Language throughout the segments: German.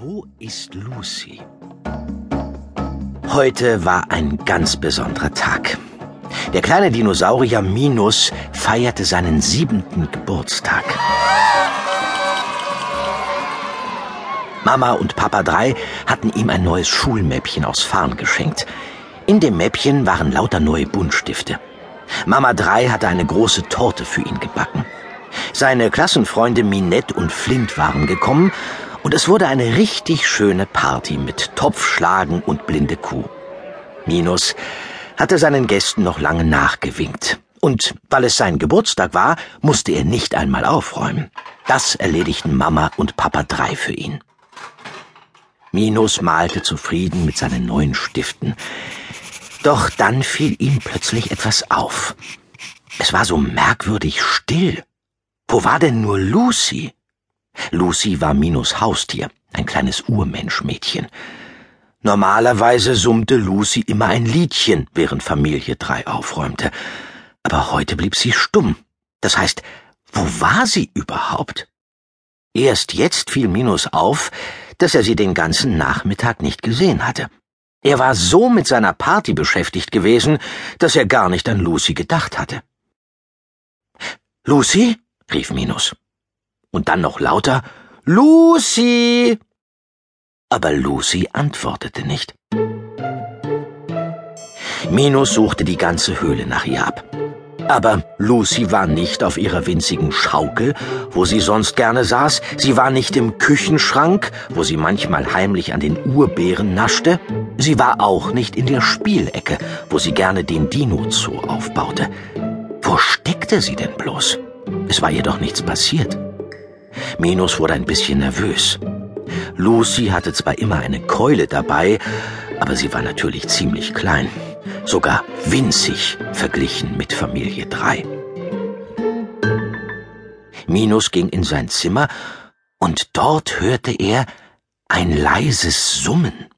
Wo ist Lucy? Heute war ein ganz besonderer Tag. Der kleine Dinosaurier Minus feierte seinen siebenten Geburtstag. Mama und Papa 3 hatten ihm ein neues Schulmäppchen aus Farn geschenkt. In dem Mäppchen waren lauter neue Buntstifte. Mama 3 hatte eine große Torte für ihn gebacken. Seine Klassenfreunde Minette und Flint waren gekommen und es wurde eine richtig schöne Party mit Topfschlagen und blinde Kuh. Minus hatte seinen Gästen noch lange nachgewinkt. Und weil es sein Geburtstag war, musste er nicht einmal aufräumen. Das erledigten Mama und Papa drei für ihn. Minus malte zufrieden mit seinen neuen Stiften. Doch dann fiel ihm plötzlich etwas auf. Es war so merkwürdig still. Wo war denn nur Lucy? Lucy war Minus Haustier, ein kleines Urmenschmädchen. Normalerweise summte Lucy immer ein Liedchen, während Familie drei aufräumte. Aber heute blieb sie stumm. Das heißt, wo war sie überhaupt? Erst jetzt fiel Minus auf, dass er sie den ganzen Nachmittag nicht gesehen hatte. Er war so mit seiner Party beschäftigt gewesen, dass er gar nicht an Lucy gedacht hatte. Lucy? rief Minus. Und dann noch lauter Lucy. Aber Lucy antwortete nicht. Minus suchte die ganze Höhle nach ihr ab. Aber Lucy war nicht auf ihrer winzigen Schaukel, wo sie sonst gerne saß, sie war nicht im Küchenschrank, wo sie manchmal heimlich an den Urbeeren naschte, sie war auch nicht in der Spielecke, wo sie gerne den Dino-Zoo aufbaute. Wo steckte sie denn bloß? Es war ihr doch nichts passiert. Minus wurde ein bisschen nervös. Lucy hatte zwar immer eine Keule dabei, aber sie war natürlich ziemlich klein sogar winzig verglichen mit Familie 3. Minus ging in sein Zimmer und dort hörte er ein leises Summen.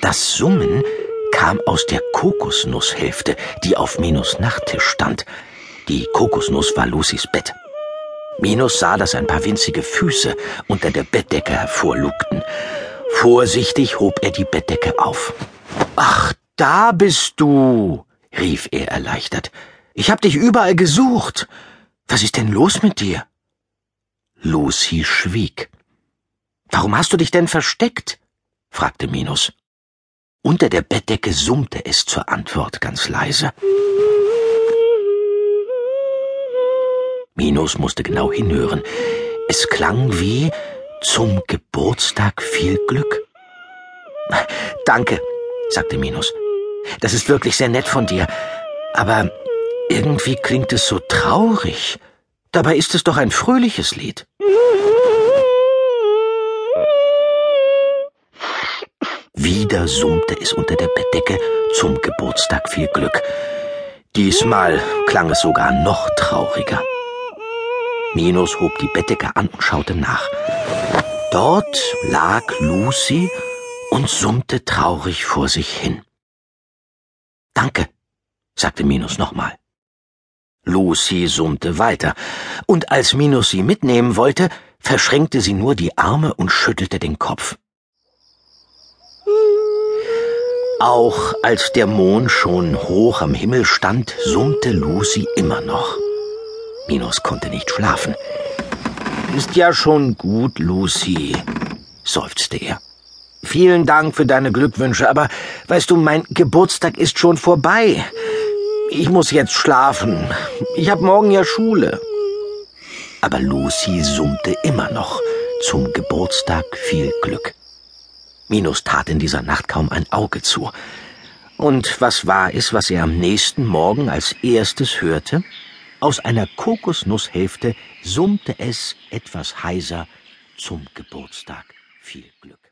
Das Summen kam aus der Kokosnusshälfte, die auf Minus Nachttisch stand. Die Kokosnuss war Lucys Bett. Minus sah, dass ein paar winzige Füße unter der Bettdecke hervorlugten. Vorsichtig hob er die Bettdecke auf. Ach, da bist du, rief er erleichtert. Ich hab dich überall gesucht. Was ist denn los mit dir? Lucy schwieg. Warum hast du dich denn versteckt? fragte Minus. Unter der Bettdecke summte es zur Antwort ganz leise. Minus musste genau hinhören. Es klang wie zum Geburtstag viel Glück. Danke, sagte Minus. Das ist wirklich sehr nett von dir. Aber irgendwie klingt es so traurig. Dabei ist es doch ein fröhliches Lied. Wieder summte es unter der Bettdecke zum Geburtstag viel Glück. Diesmal klang es sogar noch trauriger. Minus hob die Bettdecke an und schaute nach. Dort lag Lucy und summte traurig vor sich hin. Danke, sagte Minus nochmal. Lucy summte weiter, und als Minus sie mitnehmen wollte, verschränkte sie nur die Arme und schüttelte den Kopf. Auch als der Mond schon hoch am Himmel stand, summte Lucy immer noch. Minus konnte nicht schlafen. Ist ja schon gut, Lucy, seufzte er. Vielen Dank für deine Glückwünsche, aber weißt du, mein Geburtstag ist schon vorbei. Ich muss jetzt schlafen. Ich hab morgen ja Schule. Aber Lucy summte immer noch zum Geburtstag viel Glück. Minus tat in dieser Nacht kaum ein Auge zu. Und was war es, was er am nächsten Morgen als erstes hörte? Aus einer Kokosnusshälfte summte es etwas heiser zum Geburtstag viel Glück.